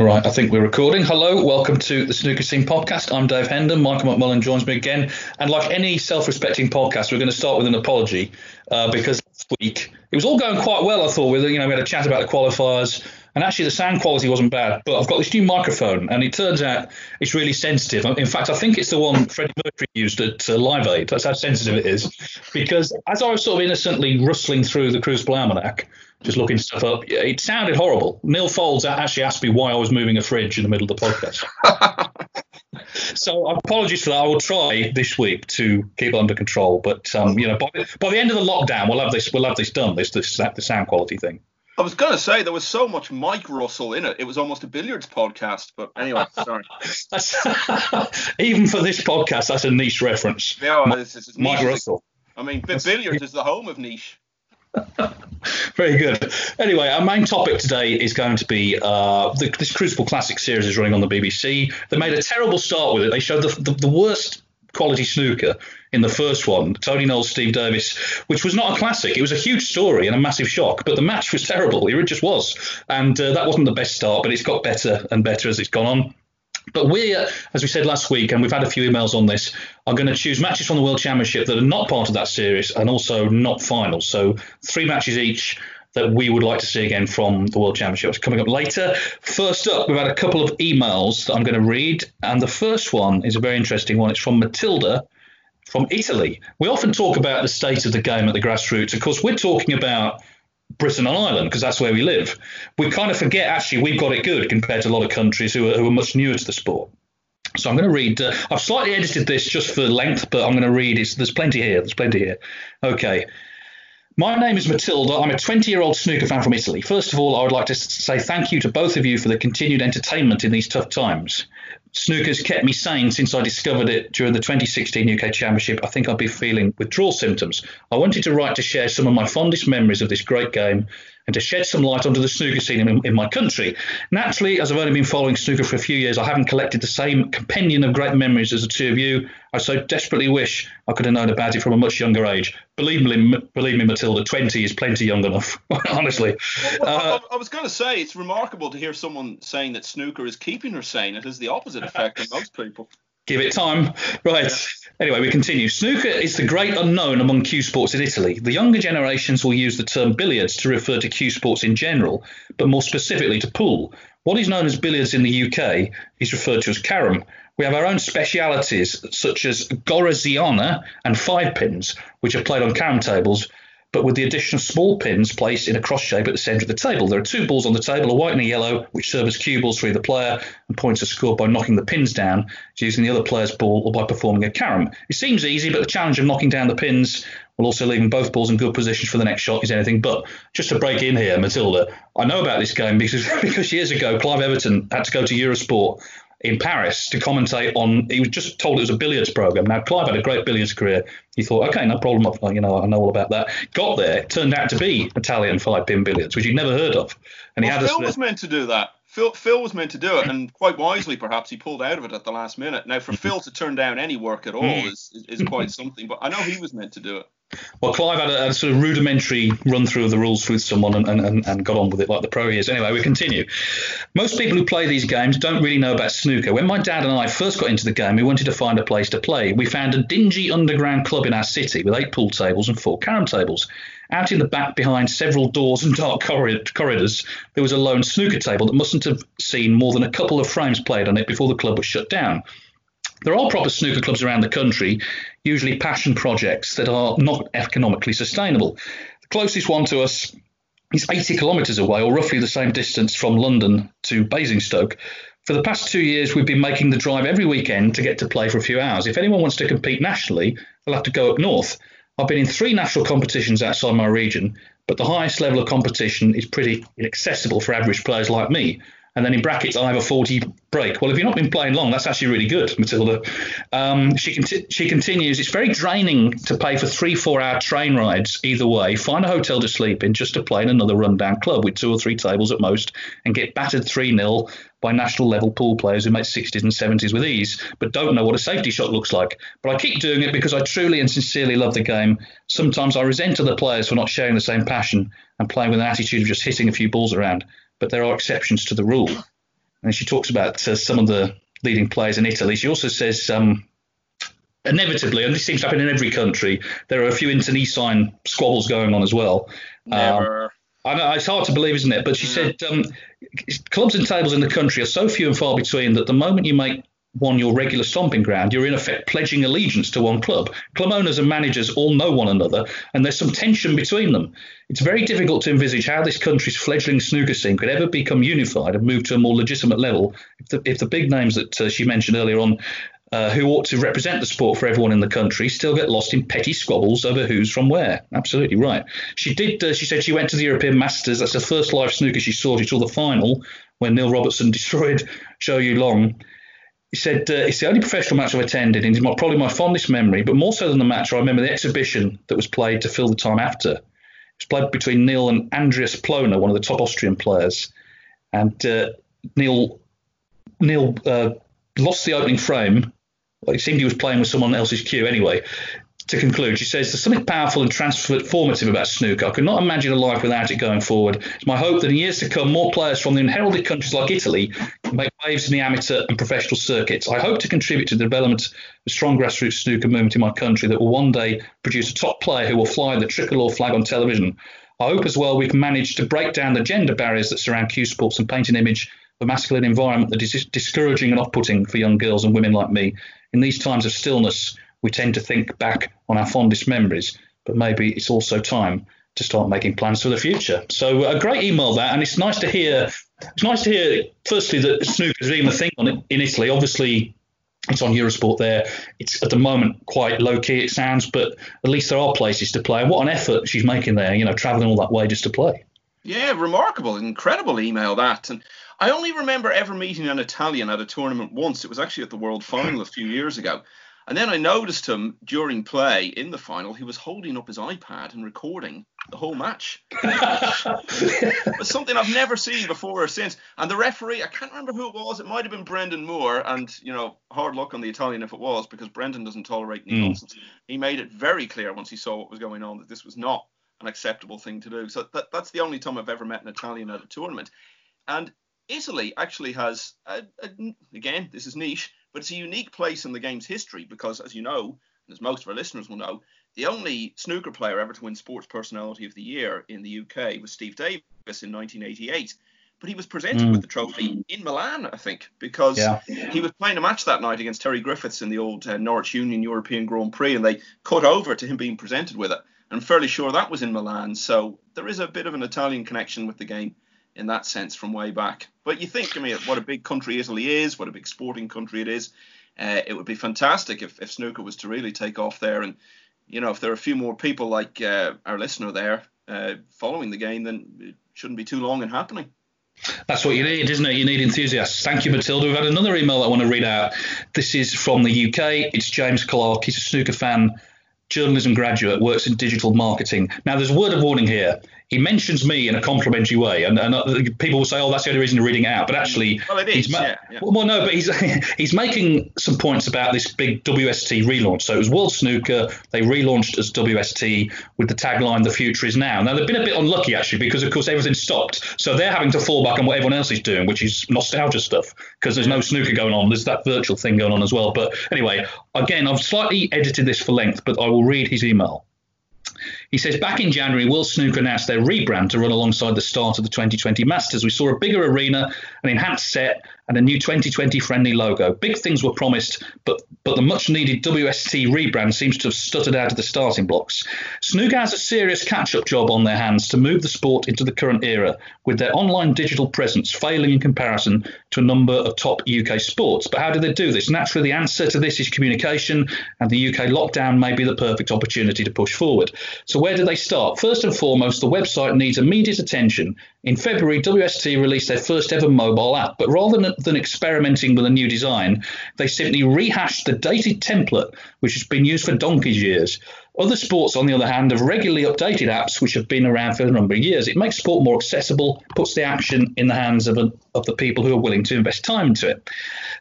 All right, I think we're recording. Hello, welcome to the Snooker Scene podcast. I'm Dave Hendon. Michael McMullan joins me again. And like any self respecting podcast, we're going to start with an apology uh, because last week it was all going quite well, I thought. With, you know, we had a chat about the qualifiers, and actually the sound quality wasn't bad. But I've got this new microphone, and it turns out it's really sensitive. In fact, I think it's the one Freddie Mercury used at uh, Live Aid. That's how sensitive it is. Because as I was sort of innocently rustling through the Crucible Almanac, just looking stuff up. It sounded horrible. Neil Foulds actually asked me why I was moving a fridge in the middle of the podcast. so apologies for that. I will try this week to keep it under control. But um, you know, by, by the end of the lockdown, we'll have this we'll have this done. This this the sound quality thing. I was gonna say there was so much Mike Russell in it. It was almost a billiards podcast. But anyway, sorry. even for this podcast, that's a niche reference. Yeah, well, this is Mike. Russell. I mean, billiards is the home of niche. Very good. Anyway, our main topic today is going to be uh, the, this Crucible Classic series is running on the BBC. They made a terrible start with it. They showed the, the, the worst quality snooker in the first one, Tony Knowles, Steve Davis, which was not a classic. It was a huge story and a massive shock, but the match was terrible. It just was. And uh, that wasn't the best start, but it's got better and better as it's gone on. But we, uh, as we said last week, and we've had a few emails on this, are going to choose matches from the World Championship that are not part of that series and also not finals. So three matches each that we would like to see again from the World Championships coming up later. First up, we've had a couple of emails that I'm going to read, and the first one is a very interesting one. It's from Matilda from Italy. We often talk about the state of the game at the grassroots. Of course, we're talking about Britain and Ireland because that's where we live. We kind of forget actually we've got it good compared to a lot of countries who are, who are much newer to the sport. So I'm going to read. Uh, I've slightly edited this just for length, but I'm going to read. It's, there's plenty here. There's plenty here. Okay. My name is Matilda. I'm a 20 year old snooker fan from Italy. First of all, I would like to say thank you to both of you for the continued entertainment in these tough times. Snooker's kept me sane since I discovered it during the 2016 UK Championship. I think I'd be feeling withdrawal symptoms. I wanted to write to share some of my fondest memories of this great game and to shed some light onto the snooker scene in, in, my country. Naturally, as I've only been following snooker for a few years, I haven't collected the same compendium of great memories as the two of you. I so desperately wish I could have known about it from a much younger age. Believe me, believe me, Matilda, 20 is plenty young enough, honestly. Well, uh, I, I was going to say, it's remarkable to hear someone saying that snooker is keeping her sane. It has the opposite effect on most people. Give it time. Right. Yeah. Anyway, we continue. Snooker is the great unknown among cue sports in Italy. The younger generations will use the term billiards to refer to cue sports in general, but more specifically to pool. What is known as billiards in the UK is referred to as carom. We have our own specialities such as Goriziana and five pins, which are played on carom tables, but with the addition of small pins placed in a cross shape at the centre of the table. There are two balls on the table, a white and a yellow, which serve as cue balls for either player, and points are scored by knocking the pins down, using the other player's ball, or by performing a carom. It seems easy, but the challenge of knocking down the pins while also leaving both balls in good positions for the next shot is anything but. Just to break in here, Matilda, I know about this game because, because years ago, Clive Everton had to go to Eurosport in Paris to commentate on. He was just told it was a billiards program. Now Clive had a great billiards career. He thought, okay, no problem. You know, I know all about that. Got there, turned out to be Italian five pin billiards, which he'd never heard of. And he had Phil a, was meant to do that. Phil, Phil was meant to do it, and quite wisely, perhaps he pulled out of it at the last minute. Now, for Phil to turn down any work at all Mm. is, is quite something. But I know he was meant to do it. Well, Clive had a, a sort of rudimentary run through of the rules with someone and, and, and got on with it like the pro he is. Anyway, we continue. Most people who play these games don't really know about snooker. When my dad and I first got into the game, we wanted to find a place to play. We found a dingy underground club in our city with eight pool tables and four carom tables. Out in the back, behind several doors and dark corridors, there was a lone snooker table that mustn't have seen more than a couple of frames played on it before the club was shut down. There are proper snooker clubs around the country, usually passion projects that are not economically sustainable. The closest one to us is 80 kilometres away, or roughly the same distance from London to Basingstoke. For the past two years, we've been making the drive every weekend to get to play for a few hours. If anyone wants to compete nationally, they'll have to go up north. I've been in three national competitions outside my region, but the highest level of competition is pretty inaccessible for average players like me. And then in brackets, I have a 40 break. Well, if you've not been playing long, that's actually really good, Matilda. Um, she, conti- she continues, it's very draining to pay for three, four hour train rides either way, find a hotel to sleep in just to play in another rundown club with two or three tables at most, and get battered 3 0 by national level pool players who make 60s and 70s with ease, but don't know what a safety shot looks like. But I keep doing it because I truly and sincerely love the game. Sometimes I resent other players for not sharing the same passion and playing with an attitude of just hitting a few balls around but there are exceptions to the rule. And she talks about uh, some of the leading players in Italy. She also says, um, inevitably, and this seems to happen in every country, there are a few internecine squabbles going on as well. Um, Never. I know it's hard to believe, isn't it? But she said um, clubs and tables in the country are so few and far between that the moment you make one your regular stomping ground, you're in effect pledging allegiance to one club. Club owners and managers all know one another, and there's some tension between them. It's very difficult to envisage how this country's fledgling snooker scene could ever become unified and move to a more legitimate level if the, if the big names that uh, she mentioned earlier on. Uh, who ought to represent the sport for everyone in the country still get lost in petty squabbles over who's from where. Absolutely right. She did. Uh, she said she went to the European Masters. That's the first live snooker she saw. She saw the final when Neil Robertson destroyed Zhou Yuelong. He said, uh, It's the only professional match I've attended, and it's my, probably my fondest memory. But more so than the match, I remember the exhibition that was played to fill the time after. It was played between Neil and Andreas Ploner, one of the top Austrian players. And uh, Neil, Neil uh, lost the opening frame. Well, it seemed he was playing with someone else's cue anyway. To conclude, she says, There's something powerful and transformative about snooker. I could not imagine a life without it going forward. It's my hope that in years to come, more players from the unheralded countries like Italy make waves in the amateur and professional circuits. I hope to contribute to the development of a strong grassroots snooker movement in my country that will one day produce a top player who will fly the tricolor flag on television. I hope as well we can manage to break down the gender barriers that surround cue sports and paint an image of a masculine environment that is discouraging and off putting for young girls and women like me. In these times of stillness, we tend to think back on our fondest memories, but maybe it's also time to start making plans for the future. So a great email that, and it's nice to hear. It's nice to hear, firstly, that snooker is even a thing on it in Italy. Obviously, it's on Eurosport there. It's at the moment quite low key, it sounds, but at least there are places to play. And what an effort she's making there, you know, travelling all that way just to play. Yeah, remarkable, incredible email that. And I only remember ever meeting an Italian at a tournament once. It was actually at the World Final a few years ago. And then I noticed him during play in the final. He was holding up his iPad and recording the whole match. it was something I've never seen before or since. And the referee, I can't remember who it was. It might have been Brendan Moore. And, you know, hard luck on the Italian if it was, because Brendan doesn't tolerate Mm. nonsense. He made it very clear once he saw what was going on that this was not an acceptable thing to do. So that, that's the only time I've ever met an Italian at a tournament. And Italy actually has, a, a, again, this is niche, but it's a unique place in the game's history because, as you know, and as most of our listeners will know, the only snooker player ever to win Sports Personality of the Year in the UK was Steve Davis in 1988. But he was presented Mm. with the trophy in Milan, I think, because Yeah. he was playing a match that night against Terry Griffiths in the old uh, Norwich Union European Grand Prix, and they cut over to him being presented with it. I'm fairly sure that was in Milan, so there is a bit of an Italian connection with the game in that sense from way back. But you think, I mean, what a big country Italy is, what a big sporting country it is. Uh, it would be fantastic if, if snooker was to really take off there. And, you know, if there are a few more people like uh, our listener there uh, following the game, then it shouldn't be too long in happening. That's what you need, isn't it? You need enthusiasts. Thank you, Matilda. We've had another email I want to read out. This is from the UK. It's James Clark. He's a snooker fan, journalism graduate, works in digital marketing. Now, there's a word of warning here. He mentions me in a complimentary way, and, and uh, people will say, "Oh, that's the only reason you're reading it out." But actually, well, it is. Ma- yeah, yeah. Well, no, but he's he's making some points about this big WST relaunch. So it was World Snooker. They relaunched as WST with the tagline "The future is now." Now they've been a bit unlucky actually because of course everything stopped, so they're having to fall back on what everyone else is doing, which is nostalgia stuff because there's no snooker going on. There's that virtual thing going on as well. But anyway, again, I've slightly edited this for length, but I will read his email. He says back in January, World Snooker announced their rebrand to run alongside the start of the 2020 Masters. We saw a bigger arena, an enhanced set, and a new 2020 friendly logo. Big things were promised, but but the much needed WST rebrand seems to have stuttered out of the starting blocks. Snooker has a serious catch up job on their hands to move the sport into the current era, with their online digital presence failing in comparison to a number of top UK sports. But how do they do this? Naturally, the answer to this is communication, and the UK lockdown may be the perfect opportunity to push forward. So, where do they start? First and foremost, the website needs immediate attention. In February, WST released their first ever mobile app, but rather than, than experimenting with a new design, they simply rehashed the dated template which has been used for donkey's years. Other sports, on the other hand, have regularly updated apps which have been around for a number of years. It makes sport more accessible, puts the action in the hands of, a, of the people who are willing to invest time into it.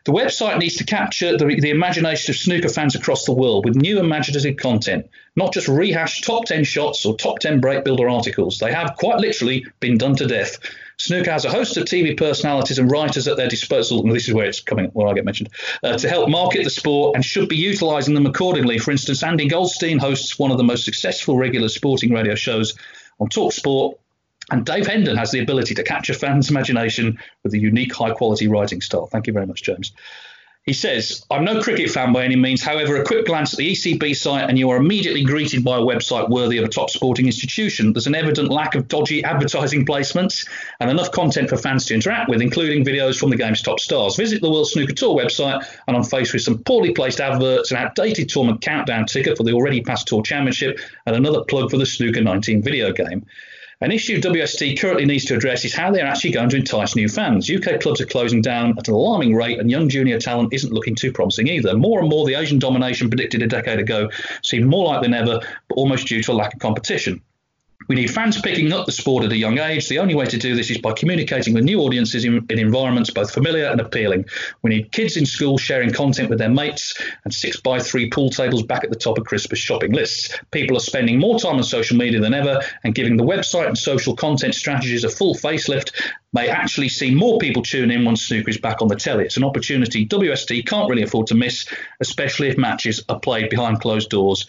The website needs to capture the, the imagination of snooker fans across the world with new imaginative content, not just rehashed top 10 shots or top 10 break builder articles. They have quite literally been done to death. Snooker has a host of TV personalities and writers at their disposal, and this is where it's coming, where I get mentioned, uh, to help market the sport and should be utilising them accordingly. For instance, Andy Goldstein hosts one of the most successful regular sporting radio shows on Talk Sport, and Dave Hendon has the ability to capture fans' imagination with a unique, high quality writing style. Thank you very much, James. He says, I'm no cricket fan by any means. However, a quick glance at the ECB site and you are immediately greeted by a website worthy of a top sporting institution. There's an evident lack of dodgy advertising placements and enough content for fans to interact with, including videos from the game's top stars. Visit the World Snooker Tour website and I'm faced with some poorly placed adverts, an outdated tournament countdown ticket for the already past Tour Championship, and another plug for the Snooker 19 video game. An issue WST currently needs to address is how they're actually going to entice new fans. UK clubs are closing down at an alarming rate, and young junior talent isn't looking too promising either. More and more, the Asian domination predicted a decade ago seemed more likely than ever, but almost due to a lack of competition. We need fans picking up the sport at a young age. The only way to do this is by communicating with new audiences in, in, environments both familiar and appealing. We need kids in school sharing content with their mates and six by three pool tables back at the top of Christmas shopping lists. People are spending more time on social media than ever, and giving the website and social content strategies a full facelift may actually see more people tune in once snooker is back on the telly. It's an opportunity WST can't really afford to miss, especially if matches are played behind closed doors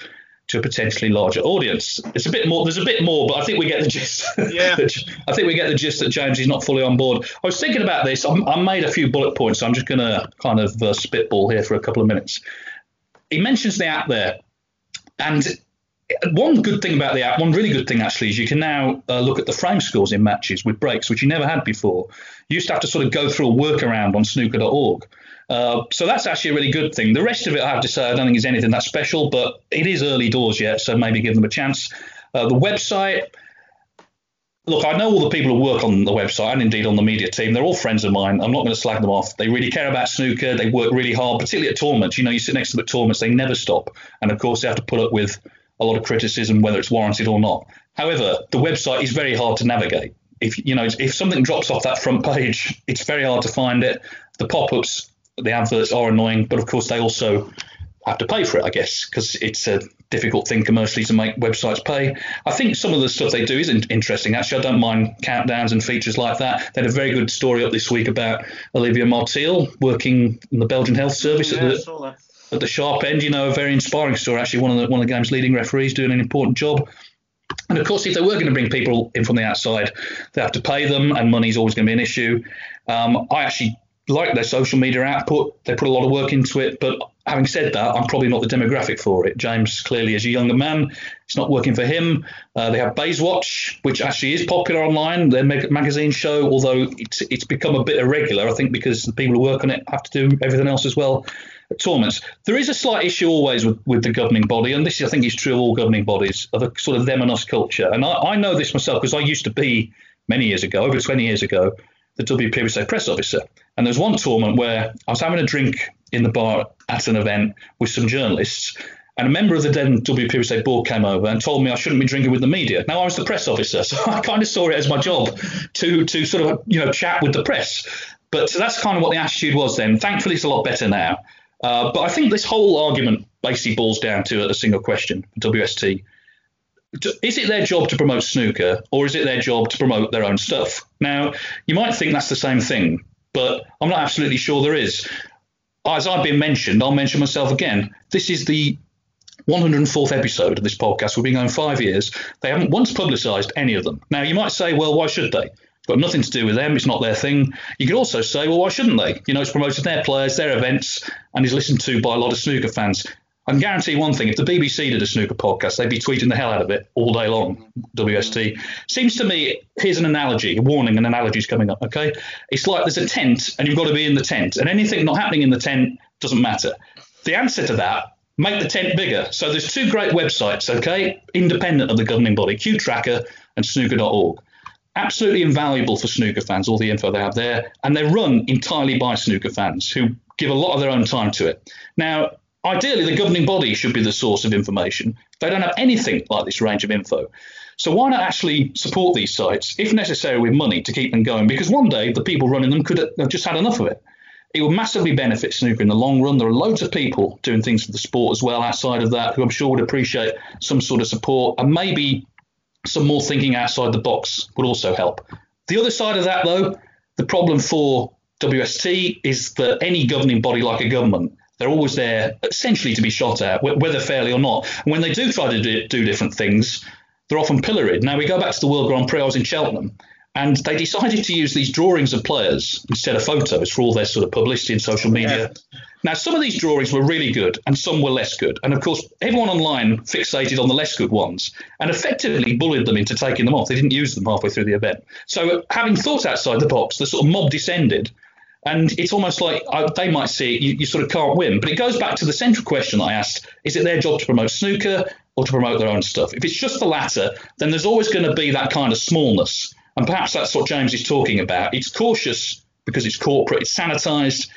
to a potentially larger audience. It's a bit more. There's a bit more, but I think we get the gist. Yeah. I think we get the gist that James is not fully on board. I was thinking about this. I, I made a few bullet points. So I'm just going to kind of uh, spitball here for a couple of minutes. He mentions the app there, and one good thing about the app, one really good thing actually, is you can now uh, look at the frame scores in matches with breaks, which you never had before. You used to have to sort of go through a workaround on snooker.org. Uh, so that's actually a really good thing. The rest of it, I have to say, I don't think is anything that special, but it is early doors yet, so maybe give them a chance. Uh, the website, look, I know all the people who work on the website and indeed on the media team. They're all friends of mine. I'm not going to slag them off. They really care about snooker. They work really hard, particularly at tournaments. You know, you sit next to them at tournaments, they never stop. And of course, they have to put up with a lot of criticism, whether it's warranted or not. However, the website is very hard to navigate. If you know, if something drops off that front page, it's very hard to find it. The pop-ups the adverts are annoying, but of course they also have to pay for it, I guess, because it's a difficult thing commercially to make websites pay. I think some of the stuff they do is interesting. Actually, I don't mind countdowns and features like that. They had a very good story up this week about Olivier Marteel working in the Belgian Health Service yeah, at the at the sharp end. You know, a very inspiring story. Actually, one of the one of the game's leading referees doing an important job. And of course, if they were going to bring people in from the outside, they have to pay them, and money is always going to be an issue. Um, I actually like their social media output. They put a lot of work into it. But having said that, I'm probably not the demographic for it. James clearly is a younger man. It's not working for him. Uh, they have Bayswatch, which actually is popular online. Their mag- magazine show, although it's it's become a bit irregular, I think, because the people who work on it have to do everything else as well. At tournaments, there is a slight issue always with, with the governing body, and this I think is true of all governing bodies of a sort of them and us culture. And I, I know this myself because I used to be many years ago, over 20 years ago, the WPBSA press officer. And there was one tournament where I was having a drink in the bar at an event with some journalists, and a member of the then WPBSA board came over and told me I shouldn't be drinking with the media. Now I was the press officer, so I kind of saw it as my job to to sort of you know chat with the press. But so that's kind of what the attitude was then. Thankfully, it's a lot better now. Uh, but I think this whole argument basically boils down to a single question: WST. Is it their job to promote snooker, or is it their job to promote their own stuff? Now, you might think that's the same thing, but I'm not absolutely sure there is. As I've been mentioned, I'll mention myself again. This is the 104th episode of this podcast. We've been going five years. They haven't once publicised any of them. Now, you might say, well, why should they? It's got nothing to do with them. It's not their thing. You could also say, well, why shouldn't they? You know, it's promoted their players, their events, and is listened to by a lot of snooker fans. I guarantee one thing: if the BBC did a snooker podcast, they'd be tweeting the hell out of it all day long. WST seems to me. Here's an analogy, a warning. An analogy is coming up. Okay, it's like there's a tent, and you've got to be in the tent, and anything not happening in the tent doesn't matter. The answer to that make the tent bigger. So there's two great websites, okay, independent of the governing body, CueTracker and snooker.org. Absolutely invaluable for snooker fans, all the info they have there. And they're run entirely by snooker fans who give a lot of their own time to it. Now, ideally, the governing body should be the source of information. They don't have anything like this range of info. So why not actually support these sites, if necessary, with money to keep them going? Because one day the people running them could have just had enough of it it will massively benefit snooker in the long run. There are loads of people doing things for the sport as well outside of that who I'm sure would appreciate some sort of support and maybe some more thinking outside the box would also help. The other side of that, though, the problem for WST is that any governing body like a government, they're always there essentially to be shot at, whether fairly or not. And when they do try to do, do different things, they're often pilloried. Now, we go back to the World Grand Prix, I was in Cheltenham, and they decided to use these drawings of players instead of photos for all their sort of publicity and social media. Yeah. Now, some of these drawings were really good and some were less good. And of course, everyone online fixated on the less good ones and effectively bullied them into taking them off. They didn't use them halfway through the event. So, having thought outside the box, the sort of mob descended. And it's almost like uh, they might see you, you sort of can't win. But it goes back to the central question that I asked is it their job to promote snooker or to promote their own stuff? If it's just the latter, then there's always going to be that kind of smallness and perhaps that's what James is talking about. It's cautious because it's corporate, it's sanitized.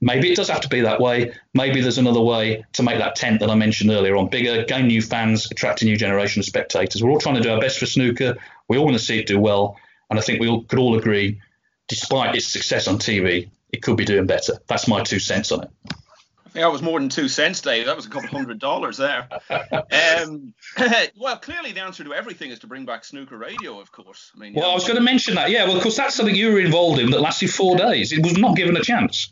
Maybe it does have to be that way. Maybe there's another way to make that tent that I mentioned earlier on bigger, gain new fans, attract a new generation of spectators. We're all trying to do our best for snooker. We all want to see it do well. And I think we all, could all agree, despite its success on TV, it could be doing better. That's my two cents on it. I think that was more than two cents, Dave. That was a couple hundred dollars there. Um, well, clearly the answer to everything is to bring back snooker radio, of course. I mean, well, know, I was going to mention that. Yeah, well, of course, that's something you were involved in that lasted four days. It was not given a chance.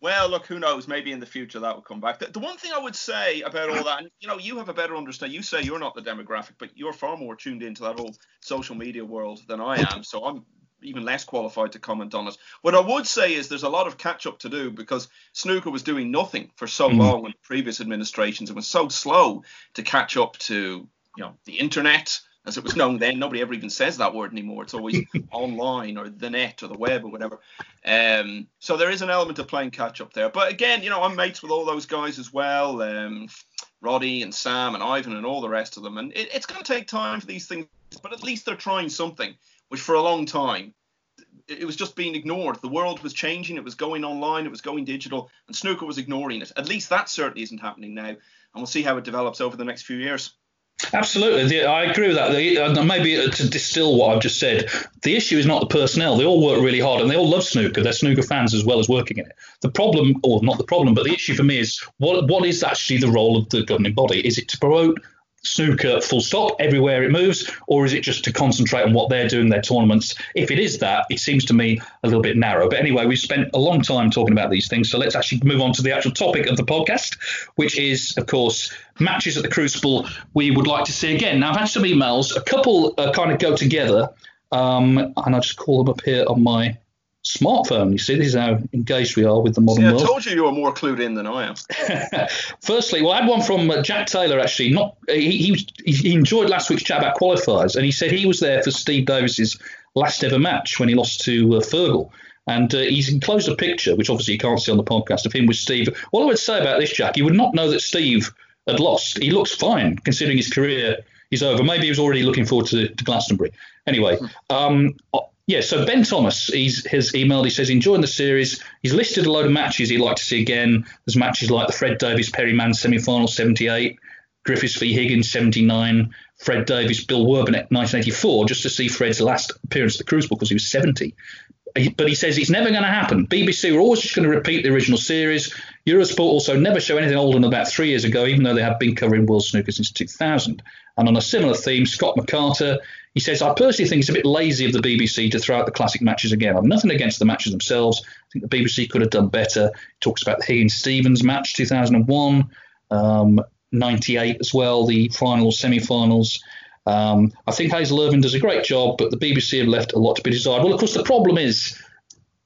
Well, look, who knows? Maybe in the future that will come back. The, the, one thing I would say about all that, and you know, you have a better understanding. You say you're not the demographic, but you're far more tuned into that whole social media world than I am. So I'm even less qualified to comment on it. What I would say is there's a lot of catch up to do because snooker was doing nothing for so mm. long in previous administrations. and was so slow to catch up to you know the internet as it was known then. Nobody ever even says that word anymore. It's always online or the net or the web or whatever. Um, so there is an element of playing catch up there. But again, you know, I'm mates with all those guys as well. Um, Roddy and Sam and Ivan and all the rest of them. And it, it's going to take time for these things, but at least they're trying something which for a long time it was just being ignored. The world was changing, it was going online, it was going digital, and snooker was ignoring it. At least that certainly isn't happening now, and we'll see how it develops over the next few years. Absolutely, I agree with that. Uh, maybe to distill what I've just said, the issue is not the personnel. They all work really hard and they all love snooker. They're snooker fans as well as working in it. The problem, or not the problem, but the issue for me is what what is actually the role of the governing body? Is it to promote snooker full stop everywhere it moves, or is it just to concentrate on what they're doing, their tournaments? If it is that, it seems to me a little bit narrow. But anyway, we've spent a long time talking about these things, so let's actually move on to the actual topic of the podcast, which is, of course, matches at the Crucible we would like to see again. Now, I've had some emails, a couple uh, kind of go together, um, and I'll just call them up here on my smartphone. You see, this is how engaged we are with the modern see, world. I told you you were more clued in than I am. Firstly, well, I had one from uh, Jack Taylor actually. Not he, he, he enjoyed last week's chat about qualifiers, and he said he was there for Steve Davis's last ever match when he lost to uh, Fergal. And uh, he's enclosed a picture, which obviously you can't see on the podcast, of him with Steve. What I would say about this, Jack, you would not know that Steve had lost. He looks fine considering his career is over. Maybe he was already looking forward to, to Glastonbury. Anyway, um, Yeah, so Ben Thomas, he's his emailed. He says enjoying the series. He's listed a load of matches he'd like to see again. There's matches like the Fred Davis Perrie Mans semi-final '78, Griffiths v Higgins '79, Fred Davis Bill Werbeniuk 1984, just to see Fred's last appearance at the Crucible because he was 70. But he says it's never going to happen. BBC were always just going to repeat the original series. Eurosport also never show anything older than about three years ago, even though they have been covering World Snooker since 2000. And on a similar theme, Scott McCarter he says, I personally think it's a bit lazy of the BBC to throw out the classic matches again. I'm nothing against the matches themselves. I think the BBC could have done better. Talks about the Higgins Stevens match, 2001, um, 98 as well, the finals, semi finals. Um, I think Hazel Irvine does a great job, but the BBC have left a lot to be desired. Well, of course, the problem is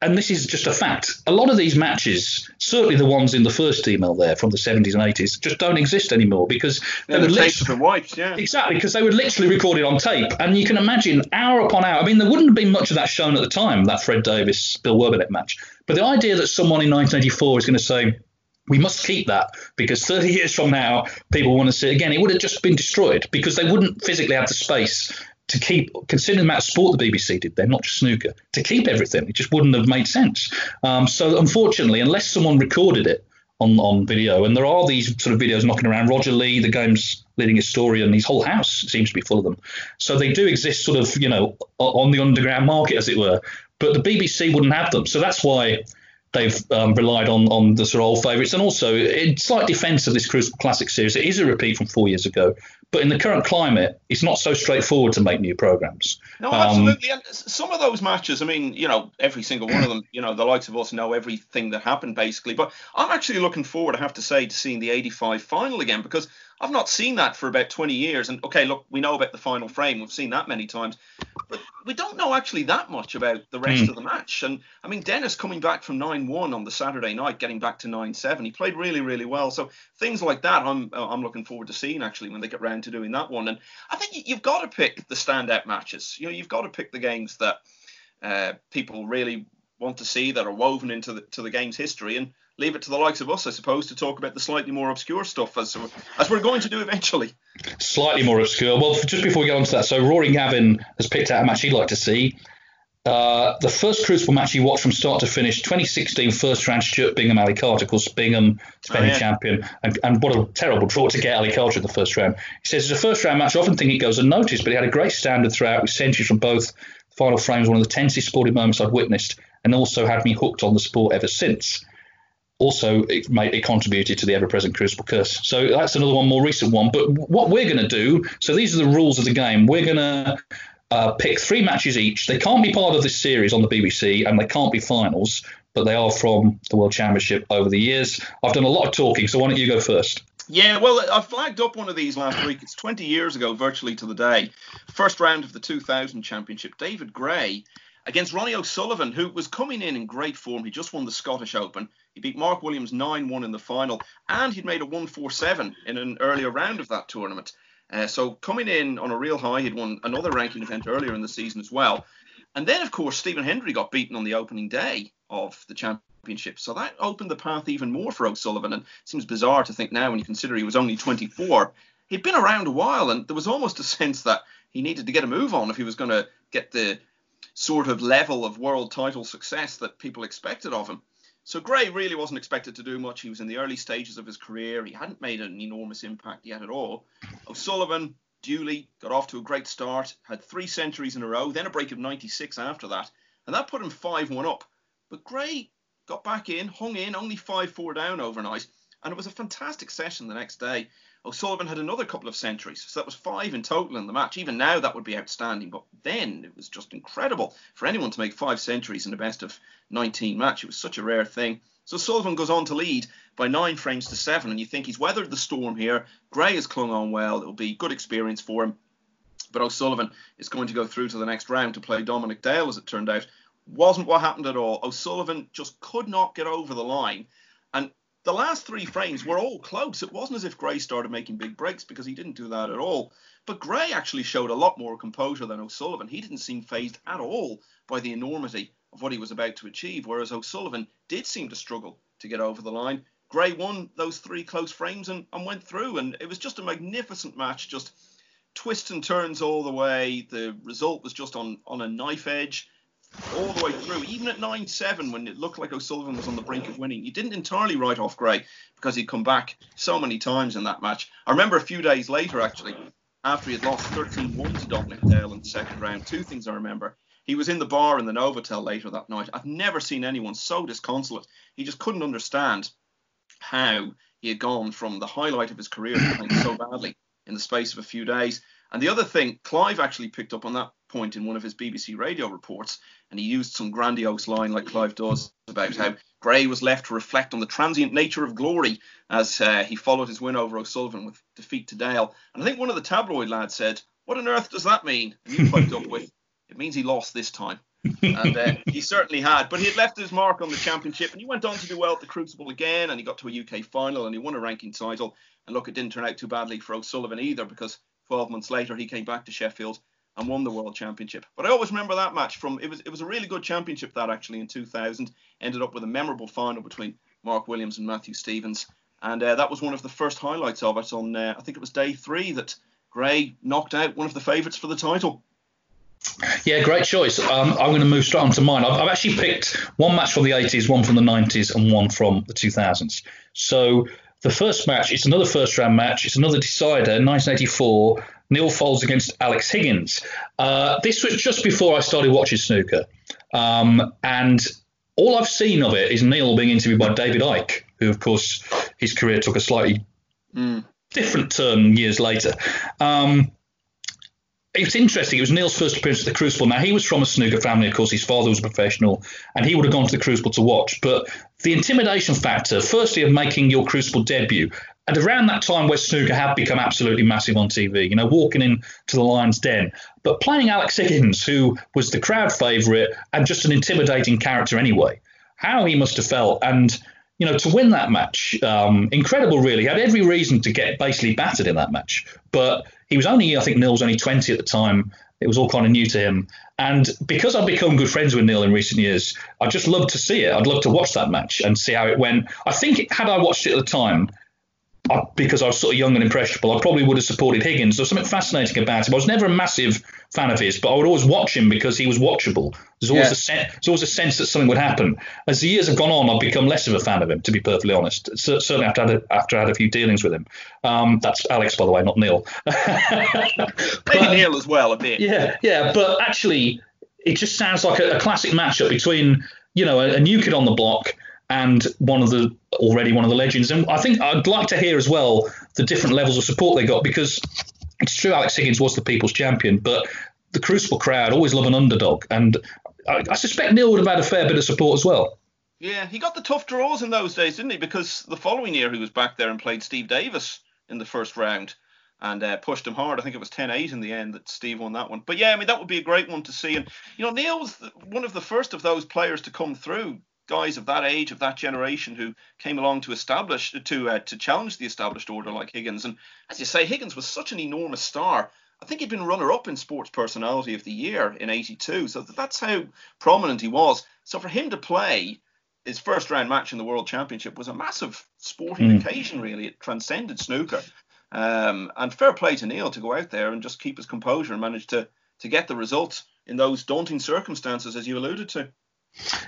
and this is just a fact. A lot of these matches, certainly the ones in the first email there from the 70s and 80s, just don't exist anymore because they have been wiped. Yeah, exactly because they were literally recorded on tape, and you can imagine hour upon hour. I mean, there wouldn't have been much of that shown at the time, that Fred Davis Bill Werbeniuk match. But the idea that someone in 1984 is going to say we must keep that because 30 years from now people want to see it again it would have just been destroyed because they wouldn't physically have the space to keep, considering the amount of sport the BBC did then, not just snooker, to keep everything. It just wouldn't have made sense. Um, so unfortunately, unless someone recorded it on, on video, and there are these sort of videos knocking around, Roger Lee, the game's leading historian, his whole house seems to be full of them. So they do exist sort of, you know, on the underground market, as it were. But the BBC wouldn't have them. So that's why they've um, relied on on the sort of old favourites, and also in slight defence of this Crucible Classic series, it is a repeat from four years ago. But in the current climate, it's not so straightforward to make new programs. No, absolutely. Um, and some of those matches, I mean, you know, every single one of them, you know, the likes of us know everything that happened basically. But I'm actually looking forward, I have to say, to seeing the 85 final again because I've not seen that for about 20 years. And okay, look, we know about the final frame. We've seen that many times. But we don't know actually that much about the rest mm. of the match. And I mean, Dennis coming back from 9 1 on the Saturday night, getting back to 9 7, he played really, really well. So things like that, I'm, I'm looking forward to seeing actually when they get round to doing that one. And I think you've got to pick the standout matches. You know, you've got to pick the games that uh, people really want to see that are woven into the, to the game's history. And leave it to the likes of us, I suppose, to talk about the slightly more obscure stuff as as we're going to do eventually. Slightly more obscure. Well, just before we get on to that, so Rory Gavin has picked out a match he'd like to see. Uh, the first Crucible match he watched from start to finish, 2016 first round Stuart Bingham Ali Carter, of course Bingham, defending oh, yeah. champion, and, and what a terrible draw to get Ali Carter in the first round. He says it's a first round match. I often think it goes unnoticed, but he had a great standard throughout with centuries from both. Final frames, one of the tensest sporting moments I've witnessed, and also had me hooked on the sport ever since also it, made, it contributed to the ever-present Crucible curse. So that's another one, more recent one. But what we're going to do, so these are the rules of the game. We're going to uh, pick three matches each. They can't be part of this series on the BBC, and they can't be finals, but they are from the World Championship over the years. I've done a lot of talking, so why don't you go first? Yeah, well, I flagged up one of these last week. It's 20 years ago, virtually to the day. First round of the 2000 Championship. David Gray against Ronnie O'Sullivan, who was coming in in great form. He just won the Scottish Open. He beat Mark Williams 9 1 in the final, and he'd made a 1 4 7 in an earlier round of that tournament. Uh, so coming in on a real high, he'd won another ranking event earlier in the season as well. And then, of course, Stephen Hendry got beaten on the opening day of the championship. So that opened the path even more for O'Sullivan. And it seems bizarre to think now when you consider he was only 24. He'd been around a while, and there was almost a sense that he needed to get a move on if he was going to get the sort of level of world title success that people expected of him. So Gray really wasn't expected to do much. He was in the early stages of his career. He hadn't made an enormous impact yet at all. O'Sullivan duly got off to a great start, had three centuries in a row, then a break of 96 after that, and that put him 5-1 up. But Gray got back in, hung in, only 5-4 down overnight, and it was a fantastic session the next day. O'Sullivan had another couple of centuries, so that was five in total in the match. Even now, that would be outstanding, but then it was just incredible for anyone to make five centuries in a best of 19 match. It was such a rare thing. So Sullivan goes on to lead by nine frames to seven, and you think he's weathered the storm here. Gray has clung on well. It'll be good experience for him. But O'Sullivan is going to go through to the next round to play Dominic Dale, as it turned out. Wasn't what happened at all. O'Sullivan just could not get over the line. And the last three frames were all close. It wasn't as if Gray started making big breaks because he didn't do that at all. But Gray actually showed a lot more composure than O'Sullivan. He didn't seem fazed at all by the enormity of what he was about to achieve, whereas O'Sullivan did seem to struggle to get over the line. Gray won those three close frames and, and went through, and it was just a magnificent match, just twists and turns all the way. The result was just on, on a knife edge all the way through. Even at 9 7, when it looked like O'Sullivan was on the brink of winning, you didn't entirely write off Gray because he'd come back so many times in that match. I remember a few days later, actually, after he had lost 13 1 to Dominic Dale in the second round, two things I remember. He was in the bar in the Novotel later that night. I've never seen anyone so disconsolate. He just couldn't understand how he had gone from the highlight of his career to playing so badly in the space of a few days. And the other thing, Clive actually picked up on that point in one of his BBC radio reports, and he used some grandiose line like Clive does about how Gray was left to reflect on the transient nature of glory as uh, he followed his win over O'Sullivan with defeat to Dale. And I think one of the tabloid lads said, "What on earth does that mean?" And he piped up with, "It means he lost this time." and uh, he certainly had. But he had left his mark on the championship, and he went on to do well at the Crucible again, and he got to a UK final, and he won a ranking title. And look, it didn't turn out too badly for O'Sullivan either, because 12 months later he came back to Sheffield and won the world championship. But I always remember that match from it was it was a really good championship that actually in 2000 ended up with a memorable final between Mark Williams and Matthew Stevens, and uh, that was one of the first highlights of it on uh, I think it was day three that Gray knocked out one of the favourites for the title. Yeah, great choice. Um, I'm going to move straight on to mine. I've, I've, actually picked one match from the 80s, one from the 90s, and one from the 2000s. So the first match, it's another first round match. It's another decider, 1984. Neil Foulds against Alex Higgins. Uh, this was just before I started watching snooker, um, and all I've seen of it is Neil being interviewed by David Icke, who, of course, his career took a slightly mm. different turn years later. Um, it's interesting. It was Neil's first appearance at the Crucible. Now he was from a snooker family, of course. His father was a professional, and he would have gone to the Crucible to watch. But the intimidation factor, firstly, of making your Crucible debut, and around that time where snooker had become absolutely massive on TV, you know, walking into the Lion's Den, but playing Alex Higgins, who was the crowd favourite and just an intimidating character anyway, how he must have felt, and you know, to win that match, um, incredible, really. He had every reason to get basically battered in that match. But he was only, I think Neil was only 20 at the time. It was all kind of new to him. And because I've become good friends with Neil in recent years, I'd just love to see it. I'd love to watch that match and see how it went. I think, had I watched it at the time, I, because I was sort of young and impressionable, I probably would have supported Higgins. There's something fascinating about him. I was never a massive fan of his, but I would always watch him because he was watchable. There's always, yeah. a, sen- there's always a sense that something would happen. As the years have gone on, I've become less of a fan of him, to be perfectly honest. certainly after I had a, after I had a few dealings with him. Um, that's Alex, by the way, not Neil. Maybe Neil as well, a bit. Yeah, yeah, but actually, it just sounds like a, a classic matchup between you know a, a new kid on the block and one of the already one of the legends. And I think I'd like to hear as well the different levels of support they got because it's true Alex Higgins was the people's champion, but the Crucible crowd always love an underdog, and I, I suspect Neil would have had a fair bit of support as well. Yeah, he got the tough draws in those days, didn't he? Because the following year he was back there and played Steve Davis in the first round and uh, pushed him hard. I think it was 10-8 in the end that Steve won that one. But yeah, I mean that would be a great one to see. And you know, Neil was one of the first of those players to come through guys of that age, of that generation, who came along to establish, to uh, to challenge the established order like Higgins. And as you say, Higgins was such an enormous star. I think he'd been runner-up in Sports Personality of the Year in '82, so that's how prominent he was. So for him to play his first round match in the World Championship was a massive sporting mm. occasion. Really, it transcended snooker. Um, and fair play to Neil to go out there and just keep his composure and manage to to get the results in those daunting circumstances, as you alluded to.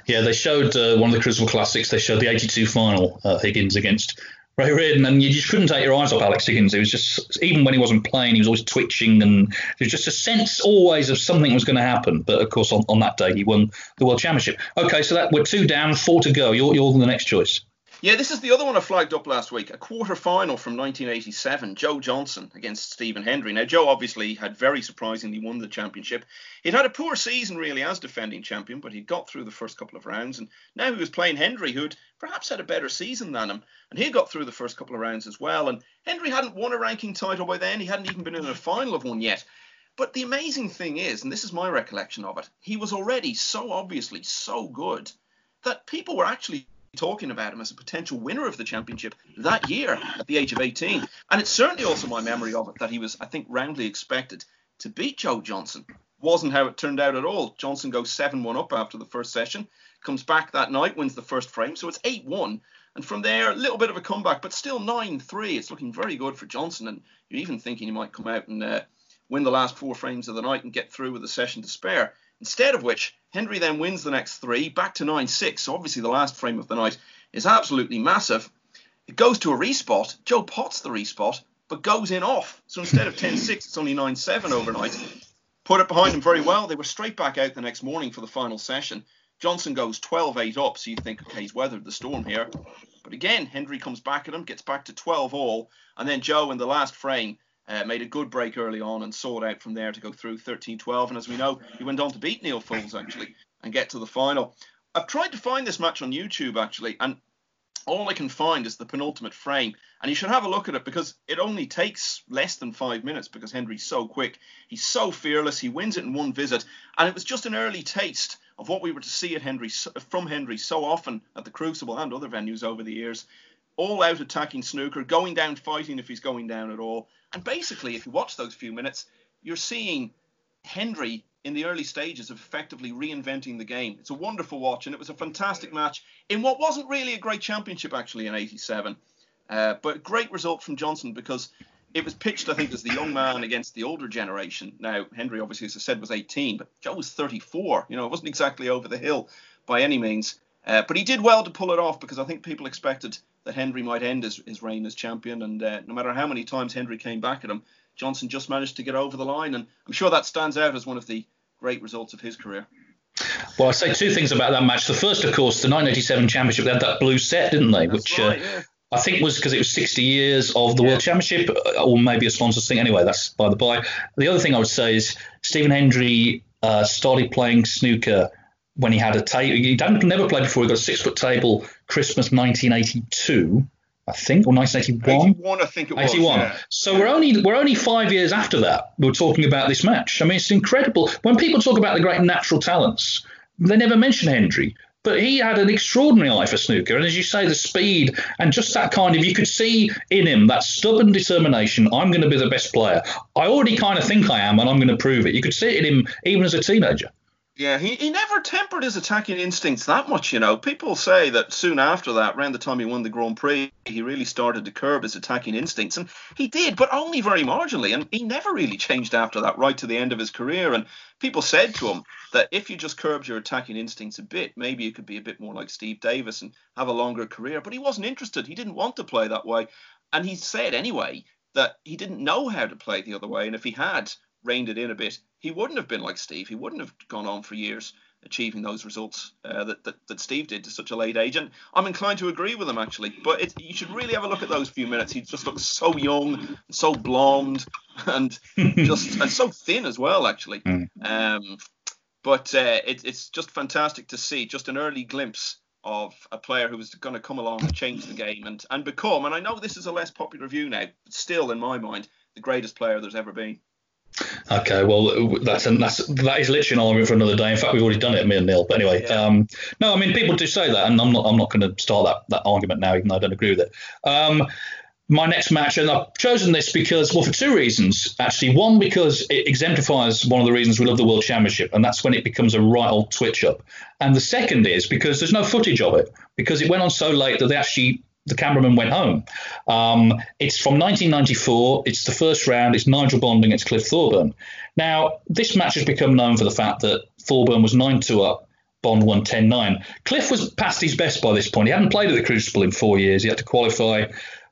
Yeah, they showed uh, one of the Crucible Classics. They showed the 82 final, uh, Higgins against Ray Reardon, and you just couldn't take your eyes off Alex Higgins. It was just, even when he wasn't playing, he was always twitching, and there was just a sense always of something was going to happen. But of course, on, on that day, he won the World Championship. Okay, so that we're two down, four to go. You're, you're the next choice. Yeah, this is the other one I flagged up last week. A quarter final from 1987, Joe Johnson against Stephen Hendry. Now, Joe obviously had very surprisingly won the championship. He'd had a poor season, really, as defending champion, but he'd got through the first couple of rounds. And now he was playing Hendry, who'd perhaps had a better season than him. And he got through the first couple of rounds as well. And Hendry hadn't won a ranking title by then, he hadn't even been in a final of one yet. But the amazing thing is, and this is my recollection of it, he was already so obviously so good that people were actually talking about him as a potential winner of the championship that year at the age of 18. And it's certainly also my memory of it that he was, I think, roundly expected to beat Joe Johnson. Wasn't how it turned out at all. Johnson goes 7 1 up after the first session, comes back that night, wins the first frame. So it's 8 1. And from there, a little bit of a comeback, but still 9 3. It's looking very good for Johnson. And you're even thinking he might come out and uh, win the last four frames of the night and get through with a session to spare. Instead of which, Hendry then wins the next three, back to 9 6. So obviously, the last frame of the night is absolutely massive. It goes to a respot. Joe pots the respot, but goes in off. So instead of 10 6, it's only 9 7 overnight. Put it behind him very well. They were straight back out the next morning for the final session. Johnson goes 12 8 up, so you think, okay, he's weathered the storm here. But again, Hendry comes back at him, gets back to 12 all, and then Joe in the last frame uh, made a good break early on and it out from there to go through 13 12. And as we know, he went on to beat Neil Foulds actually and get to the final. I've tried to find this match on YouTube actually, and all I can find is the penultimate frame. And you should have a look at it because it only takes less than five minutes because Hendry's so quick. He's so fearless. He wins it in one visit. And it was just an early taste of what we were to see at Hendry from Hendry so often at the Crucible and other venues over the years. All out attacking snooker, going down fighting if he's going down at all. And basically, if you watch those few minutes, you're seeing Hendry in the early stages of effectively reinventing the game. It's a wonderful watch, and it was a fantastic match in what wasn't really a great championship actually in '87, uh, but great result from Johnson because it was pitched, I think, as the young man against the older generation. Now Hendry, obviously, as I said, was 18, but Joe was 34. You know, it wasn't exactly over the hill by any means. Uh, but he did well to pull it off because I think people expected that Hendry might end his, his reign as champion. And uh, no matter how many times Hendry came back at him, Johnson just managed to get over the line. And I'm sure that stands out as one of the great results of his career. Well, I say two things about that match. The first, of course, the 1987 Championship, they had that blue set, didn't they? That's Which right, uh, yeah. I think was because it was 60 years of the Yeah. World Championship, uh, or maybe a sponsors thing. Anyway, that's by the by. The other thing I would say is Stephen Hendry uh, started playing snooker when he had a table. He never played before. He got a six foot table Christmas 1982, I think, or 1981. 81, I think it was. 81. yeah. So we're only we're only five years after that. We're talking about this match. I mean, it's incredible. When people talk about the great natural talents, they never mention Hendry. But he had an extraordinary eye for snooker, and as you say, the speed and just that kind of you could see in him that stubborn determination. I'm going to be the best player. I already kind of think I am, and I'm going to prove it. You could see it in him even as a teenager. Yeah, he, he never tempered his attacking instincts that much, you know. People say that soon after that, around the time he won the Grand Prix, he really started to curb his attacking instincts. And he did, but only very marginally. And he never really changed after that, right to the end of his career. And people said to him that if you just curbed your attacking instincts a bit, maybe you could be a bit more like Steve Davis and have a longer career. But he wasn't interested. He didn't want to play that way. And he said anyway that he didn't know how to play the other way. And if he had reined it in a bit, he wouldn't have been like Steve. He wouldn't have gone on for years achieving those results uh, that, that that Steve did to such a late age. And I'm inclined to agree with him actually. But it, you should really have a look at those few minutes. He just looks so young, and so blonde, and just and so thin as well actually. Um, but uh, it, it's just fantastic to see just an early glimpse of a player who was going to come along and change the game and, and become, and I know this is a less popular view now, but still in my mind, the greatest player there's ever been. Okay, well, that's and that's that is literally an argument for another day. In fact, we've already done it, me and Neil. But anyway, Yeah. um, no, I mean people do say that, and I'm not I'm not going to start that that argument now, even though I don't agree with it. Um, my next match, and I've chosen this because, well, for two reasons actually. One, because it exemplifies one of the reasons we love the World Championship, and that's when it becomes a right old twitch up. And the second is because there's no footage of it because it went on so late that they actually the cameraman went home. Um, it's from 1994. It's the first round. It's Nigel Bond against Cliff Thorburn. Now, this match has become known for the fact that Thorburn was 9 2 up. Bond won 10 9. Cliff was past his best by this point. He hadn't played at the Crucible in four years. He had to qualify.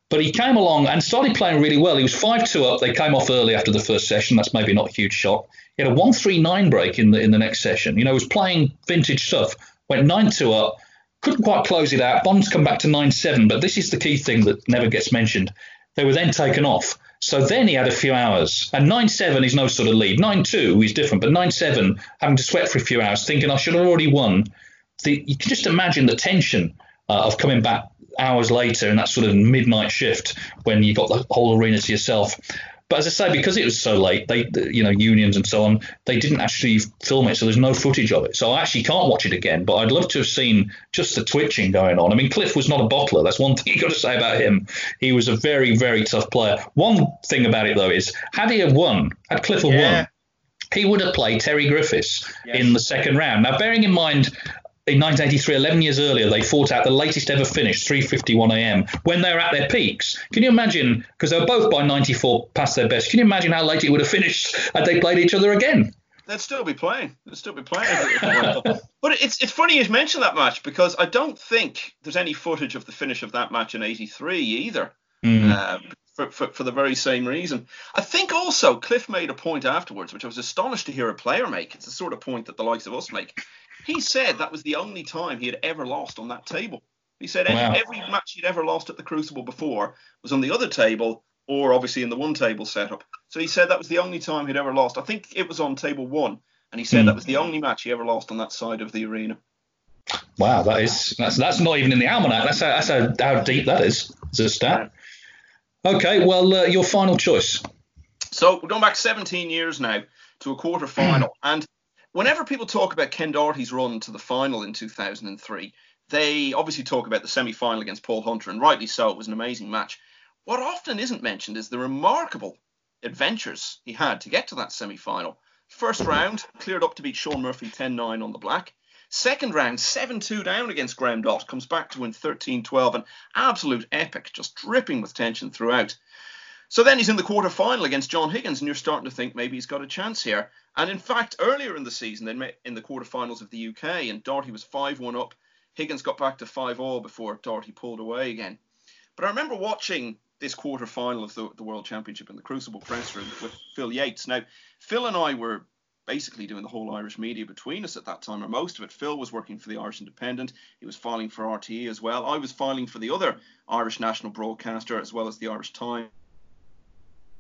But he came along and started playing really well. He was 5 2 up. They came off early after the first session. That's maybe not a huge shock. He had a 1 3 9 break in the, in the next session. You know, he was playing vintage stuff. Went 9 2 up couldn't quite close it out. Bonds come back to 9 7, but this is the key thing that never gets mentioned. They were then taken off. So then he had a few hours. And 9 7 is no sort of lead. 9 2 is different, but 9 7, having to sweat for a few hours, thinking I should have already won. The, you can just imagine the tension uh, of coming back hours later in that sort of midnight shift when you've got the whole arena to yourself. But as I say, because it was so late, they, you know, unions and so on, they didn't actually film it, so there's no footage of it. So I actually can't watch it again. But I'd love to have seen just the twitching going on. I mean, Cliff was not a bottler. That's one thing you've got to say about him. He was a very, very tough player. One thing about it though is, had he have won, had Cliff have Yeah. won, he would have played Terry Griffiths Yes. in the second round. Now, bearing in mind. In 1983, 11 years earlier, they fought out the latest ever finish, 3:51 a.m. when they were at their peaks. Can you imagine? Because they were both by 94 past their best. Can you imagine how late it would have finished had they played each other again? They'd still be playing. They'd still be playing. but it's it's funny you mentioned that match because I don't think there's any footage of the finish of that match in '83 either. Mm. Uh, for, for, for, the very same reason. I think also Cliff made a point afterwards, which I was astonished to hear a player make. It's the sort of point that the likes of us make. He said that was the only time he had ever lost on that table. He said wow. every match he'd ever lost at the Crucible before was on the other table or obviously in the one table setup. So he said that was the only time he'd ever lost. I think it was on table one, and he said mm. that was the only match he ever lost on that side of the arena. Wow, that is that's that's not even in the almanac. That's how, that's how, how deep that is as a stat. Okay, well, uh, your final choice. So we're going back 17 years now to a quarter final, and whenever people talk about Ken Doherty's run to the final in 2003, they obviously talk about the semi-final against Paul Hunter, and rightly so. It was an amazing match. What often isn't mentioned is the remarkable adventures he had to get to that semi final. First round, cleared up to beat Shaun Murphy 10 9 on the black. Second round, 7 2 down against Graham Dott, comes back to win 13 12. An absolute epic, just dripping with tension throughout. So then he's in the quarter final against John Higgins, and you're starting to think maybe he's got a chance here. And in fact, earlier in the season, they met in the quarterfinals of the UK, and Doherty was 5 1 up. Higgins got back to 5 all before Doherty pulled away again. But I remember watching this quarter final of the, the World Championship in the Crucible press room with Phil Yates. Now, Phil and I were basically doing the whole Irish media between us at that time, or most of it. Phil was working for the Irish Independent. He was filing for RTE as well. I was filing for the other Irish national broadcaster as well as the Irish Times.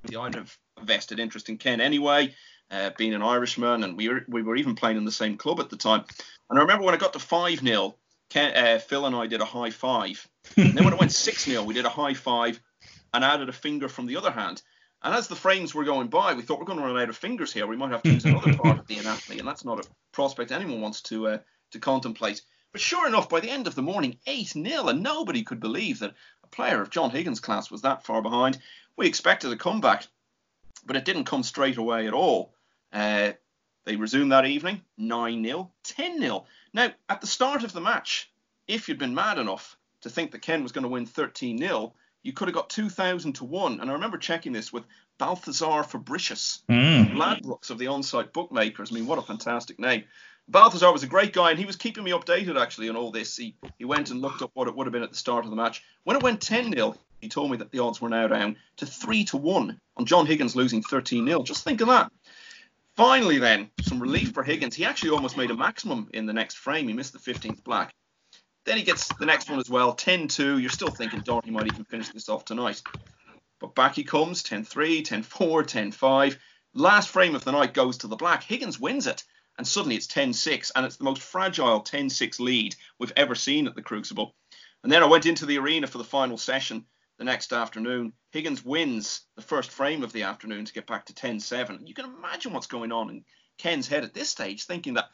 I'd have a vested interest in Ken anyway, uh, being an Irishman, and we were, we were even playing in the same club at the time. And I remember when I got to 5 0, uh, Phil and I did a high five. and then when it went 6 0, we did a high five and added a finger from the other hand. And as the frames were going by, we thought we're going to run out of fingers here. We might have to use another part of the anatomy, and that's not a prospect anyone wants to uh, to contemplate. But sure enough, by the end of the morning, 8 0, and nobody could believe that player of John Higgins' class was that far behind. We expected a comeback, but it didn't come straight away at all. Uh, they resumed that evening, 9 0, 10 0. Now, at the start of the match, if you'd been mad enough to think that Ken was going to win 13 0, you could have got 2,000 to 1. And I remember checking this with Balthazar Fabricius, mm. Ladbrokes of the on site bookmakers. I mean, what a fantastic name. Balthazar was a great guy, and he was keeping me updated actually on all this. He, he went and looked up what it would have been at the start of the match. When it went 10 0, he told me that the odds were now down to 3 to 1 on John Higgins losing 13 0. Just think of that. Finally, then, some relief for Higgins. He actually almost made a maximum in the next frame. He missed the 15th black. Then he gets the next one as well, 10-2. You're still thinking Doherty might even finish this off tonight. But back he comes, 10-3, 10-4, 10-5. Last frame of the night goes to the black. Higgins wins it. And suddenly it's 10-6, and it's the most fragile 10-6 lead we've ever seen at the Crucible. And then I went into the arena for the final session the next afternoon. Higgins wins the first frame of the afternoon to get back to 10-7. You can imagine what's going on in Ken's head at this stage, thinking that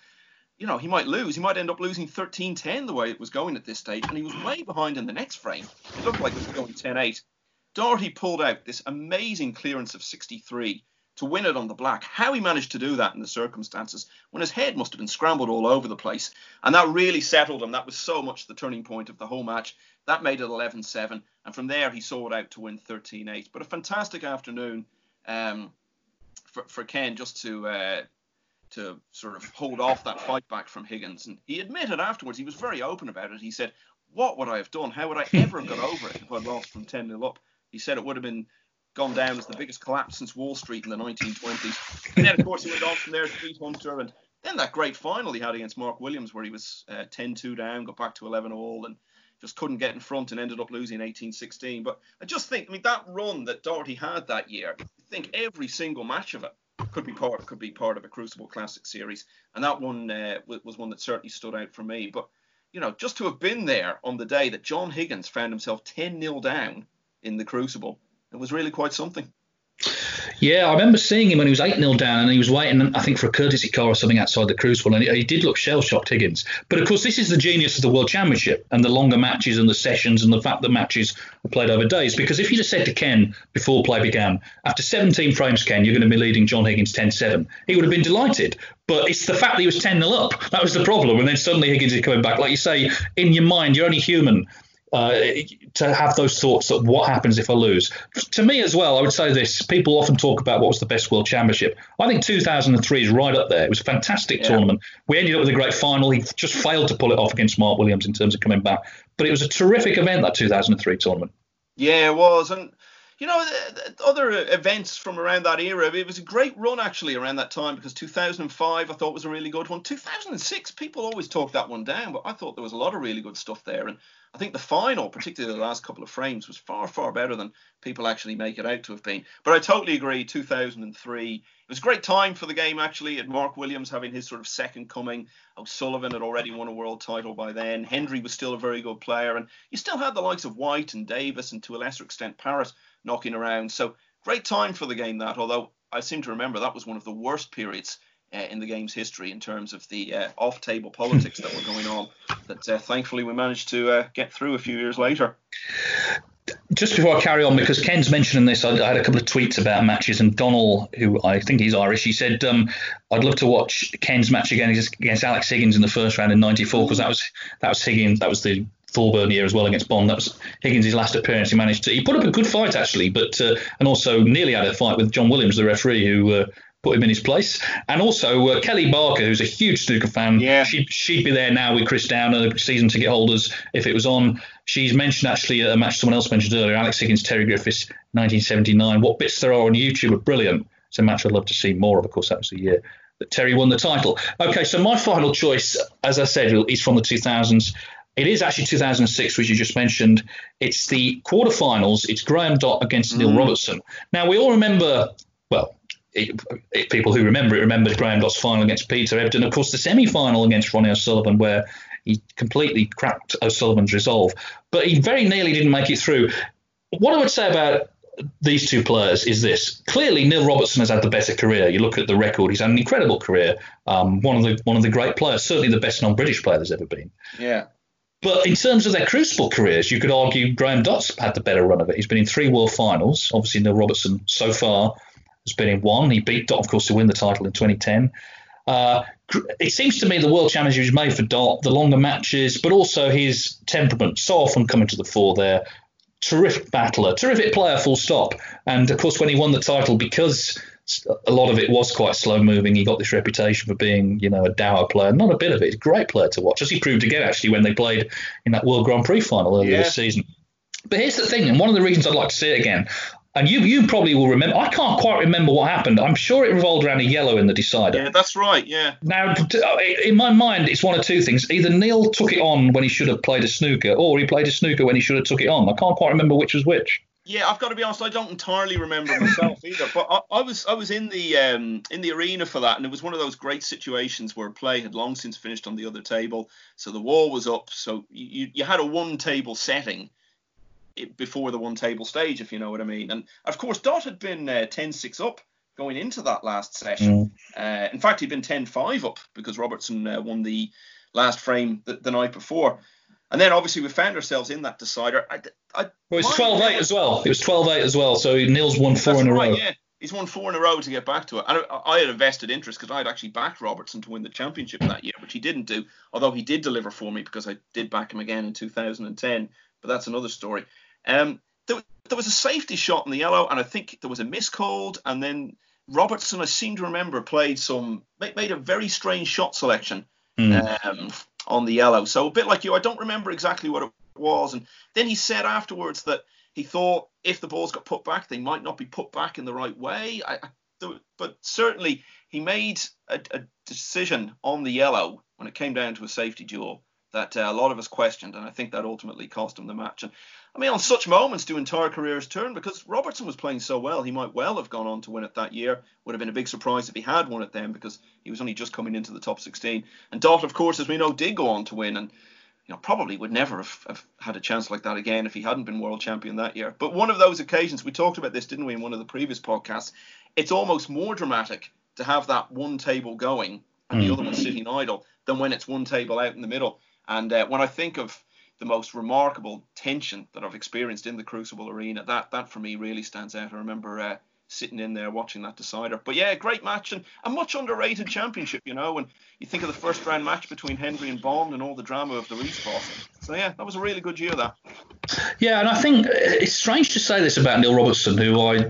you know, he might lose. He might end up losing 13-10 the way it was going at this stage, and he was way behind in the next frame. It looked like it was going 10-8. Doherty pulled out this amazing clearance of 63 to win it on the black. How he managed to do that in the circumstances when his head must have been scrambled all over the place. And that really settled him. That was so much the turning point of the whole match. That made it 11 7. And from there, he saw it out to win 13 8. But a fantastic afternoon um, for, for Ken just to. Uh, to sort of hold off that fight back from Higgins. And he admitted afterwards, he was very open about it. He said, What would I have done? How would I ever have got over it if I'd lost from 10 0 up? He said it would have been gone down as the biggest collapse since Wall Street in the 1920s. And then, of course, he went on from there to beat Hunter. And then that great final he had against Mark Williams, where he was uh, 10 uh, 2 down, got back to 11 all, and just couldn't get in front and ended up losing 18 16. But I just think, I mean, that run that Doherty had that year, I think every single match of it could be part could be part of a Crucible Classic series, and that one uh, was one that certainly stood out for me. But you know, just to have been there on the day that John Higgins found himself 10 0 down in the Crucible, it was really quite something. Yeah, I remember seeing him when he was 8 0 down and he was waiting, I think, for a courtesy car or something outside the Crucible. And he, he did look shell shocked, Higgins. But of course, this is the genius of the World Championship and the longer matches and the sessions and the fact that matches are played over days. Because if you'd have said to Ken before play began, after 17 frames, Ken, you're going to be leading John Higgins 10 7, he would have been delighted. But it's the fact that he was 10 0 up. That was the problem. And then suddenly Higgins is coming back. Like you say, in your mind, you're only human uh, to have those thoughts that what happens if I lose. To me as well, I would say this: people often talk about what was the best World Championship. I think 2003 is right up there. It was a fantastic yeah. tournament. We ended up with a great final. He just failed to pull it off against Mark Williams in terms of coming back, but it was a terrific event that 2003 tournament. Yeah, it was, and you know, other events from around that era, it was a great run actually around that time because 2005 I thought was a really good one. 2006, people always talk that one down, but I thought there was a lot of really good stuff there. And I think the final, particularly the last couple of frames, was far, far better than people actually make it out to have been. But I totally agree, 2003, it was a great time for the game actually, and Mark Williams having his sort of second coming. Oh, O'Sullivan had already won a world title by then. Hendry was still a very good player, and you still had the likes of White and Davis, and to a lesser extent Parrott knocking around. So great time for the game that, although I seem to remember that was one of the worst periods uh, in the game's history in terms of the uh, off-table politics that were going on. That uh, thankfully we managed to uh, get through a few years later. Just before I carry on, because Ken's mentioning this, I, I, had a couple of tweets about matches, and Donald, who I think he's Irish, he said, um, "I'd love to watch Ken's match again against Alex Higgins in the first round in '94 because that was that was Higgins, that was the Thorburn year as well against Bond. That was Higgins' last appearance. He managed to he put up a good fight actually, but uh, and also nearly had a fight with John Williams, the referee, who uh, put him in his place. And also uh, Kelly Barker, who's a huge snooker fan. Yeah. She'd, she'd be there now with Chris Downer, the season ticket holders, if it was on. She's mentioned actually a match someone else mentioned earlier, Alex Higgins, Terry Griffiths, 1979. What bits there are on YouTube are brilliant. It's a match I'd love to see more of. Of course, that was the year that Terry won the title. Okay, so my final choice, as I said, is from the 2000s. It is actually 2006, which you just mentioned. It's the quarterfinals. It's Graham Dott against mm. Neil Robertson. Now, we all remember, well, it, it, people who remember it remembered Graham Dott's final against Peter Ebdon. Of course, the semi final against Ronnie O'Sullivan, where he completely cracked O'Sullivan's resolve. But he very nearly didn't make it through. What I would say about these two players is this. Clearly, Neil Robertson has had the better career. You look at the record; he's had an incredible career. Um, one of the one of the great players, certainly the best non-British player there's ever been. Yeah. But in terms of their crucible careers, you could argue Graham Dott's had the better run of it. He's been in three World Finals. Obviously, Neil Robertson so far has been in one. He beat Dott, of course, to win the title in 2010. Uh, it seems to me the World Championship is made for Dott, the longer matches, but also his temperament, so often coming to the fore there. Terrific battler, terrific player, full stop. And of course, when he won the title, because a lot of it was quite slow moving. He got this reputation for being, you know, a dour player. Not a bit of it. He's a great player to watch, as he proved again actually when they played in that World Grand Prix final earlier yeah. this season. But here's the thing, and one of the reasons I'd like to see it again, and you you probably will remember. I can't quite remember what happened. I'm sure it revolved around a yellow in the decider. Yeah, that's right. Yeah. Now, in my mind, it's one of two things. Either Neil took it on when he should have played a snooker, or he played a snooker when he should have took it on. I can't quite remember which was which. Yeah, I've got to be honest. I don't entirely remember myself either. But I, I, was I was in the um, in the arena for that, and it was one of those great situations where a play had long since finished on the other table, so the wall was up. So you you had a one table setting before the one table stage, if you know what I mean. And of course, Dott had been uh, 10-6 up going into that last session. Mm. Uh, in fact, he'd been 10-5 up because Robertson uh, won the last frame the, the night before. And then obviously we found ourselves in that decider. I, I, well, it was 12 8 as well. It was 12 8 as well. So Neil's won four in a right, row. Yeah. He's won four in a row to get back to it. And I, I had a vested interest because I had actually backed Robertson to win the championship that year, which he didn't do, although he did deliver for me because I did back him again in 2010. But that's another story. Um, there, there was a safety shot in the yellow, and I think there was a miscalled, and then Robertson, I seem to remember, played some, made a very strange shot selection. Mm. Um, on the yellow. So a bit like you, I don't remember exactly what it was. And then he said afterwards that he thought if the balls got put back, they might not be put back in the right way. I, I, but certainly he made a, a, decision on the yellow when it came down to a safety duel that uh, a lot of us questioned, and I think that ultimately cost him the match. And I mean, on such moments do entire careers turn because Robertson was playing so well, he might well have gone on to win it that year. Would have been a big surprise if he had won it then because he was only just coming into the top 16. And Dott, of course, as we know, did go on to win and you know probably would never have, have had a chance like that again if he hadn't been world champion that year. But one of those occasions, we talked about this, didn't we, in one of the previous podcasts? It's almost more dramatic to have that one table going and the other one sitting idle than when it's one table out in the middle. And uh, when I think of the most remarkable tension that I've experienced in the Crucible arena, that that for me really stands out. I remember uh, sitting in there watching that decider. But yeah, great match and a much underrated championship, you know. And you think of the first round match between Hendry and Bond and all the drama of the respot. So yeah, that was a really good year. That. Yeah, and I think it's strange to say this about Neil Robertson, who I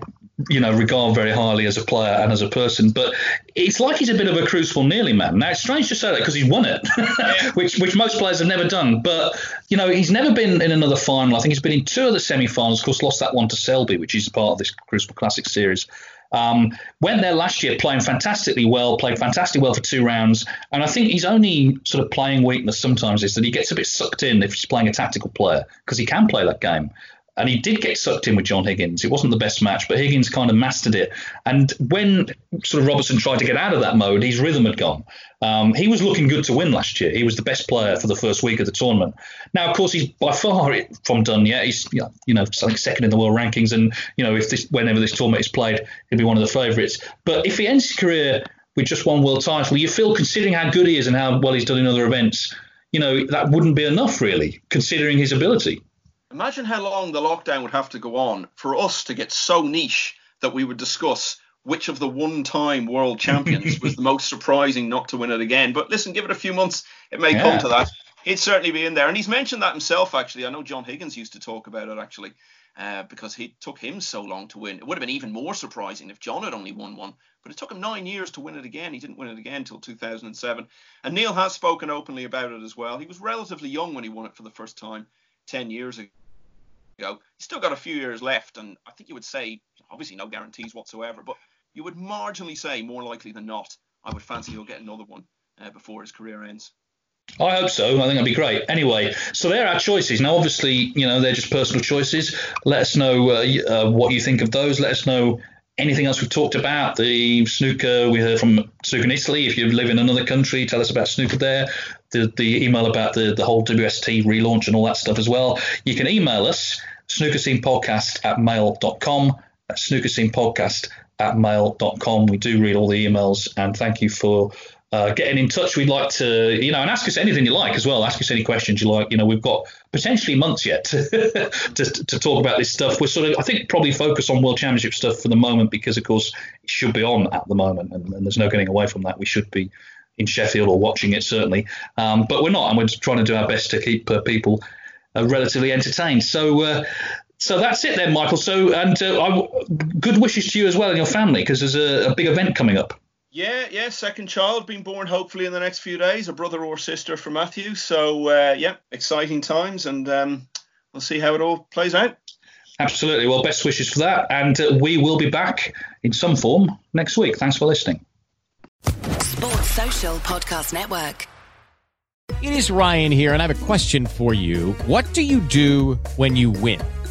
you know, regard very highly as a player and as a person. But it's like he's a bit of a crucible nearly man. Now it's strange to say that because he's won it, which which most players have never done. But you know, he's never been in another final. I think he's been in two of the semi-finals. Of course, lost that one to Selby, which is part of this Crucible Classic series. Um, went there last year playing fantastically well, played fantastically well for two rounds. And I think his only sort of playing weakness sometimes is that he gets a bit sucked in if he's playing a tactical player because he can play that game. And he did get sucked in with John Higgins. It wasn't the best match, but Higgins kind of mastered it. And when sort of Robertson tried to get out of that mode, his rhythm had gone. Um, he was looking good to win last year. He was the best player for the first week of the tournament. Now, of course, he's by far from done yet. He's you know second in the world rankings, and you know if this whenever this tournament is played, he'll be one of the favourites. But if he ends his career with just one world title, you feel considering how good he is and how well he's done in other events, you know that wouldn't be enough really, considering his ability. Imagine how long the lockdown would have to go on for us to get so niche that we would discuss which of the one time world champions was the most surprising not to win it again. But listen, give it a few months, it may yeah. come to that. He'd certainly be in there. And he's mentioned that himself, actually. I know John Higgins used to talk about it, actually, uh, because he took him so long to win. It would have been even more surprising if John had only won one. But it took him nine years to win it again. He didn't win it again until 2007. And Neil has spoken openly about it as well. He was relatively young when he won it for the first time 10 years ago. He's still got a few years left, and I think you would say, obviously, no guarantees whatsoever, but you would marginally say, more likely than not, I would fancy he'll get another one uh, before his career ends. I hope so. I think that'd be great. Anyway, so there are our choices. Now, obviously, you know, they're just personal choices. Let us know uh, uh, what you think of those. Let us know anything else we've talked about. The snooker we heard from snooker in Italy. If you live in another country, tell us about snooker there. The, the email about the, the whole WST relaunch and all that stuff as well. You can email us snookerscenepodcast at mail.com. That's snookerscenepodcast at mail.com. We do read all the emails and thank you for uh, getting in touch. We'd like to, you know, and ask us anything you like as well. Ask us any questions you like. You know, we've got potentially months yet to, to, talk about this stuff. We're sort of, I think, probably focus on World Championship stuff for the moment because, of course, it should be on at the moment, and, and there's no getting away from that. We should be in Sheffield or watching it certainly, um, but we're not, and we're trying to do our best to keep uh, people uh, relatively entertained. So. Uh, so that's it then, Michael. So, and uh, good wishes to you as well and your family because there's a, a big event coming up. Yeah, yeah, second child being born hopefully in the next few days, a brother or sister for Matthew. So uh, yeah, exciting times, and um, we'll see how it all plays out. Absolutely. Well, best wishes for that, and uh, we will be back in some form next week. Thanks for listening. Sports Social Podcast Network. It is Ryan here, and I have a question for you. What do you do when you win?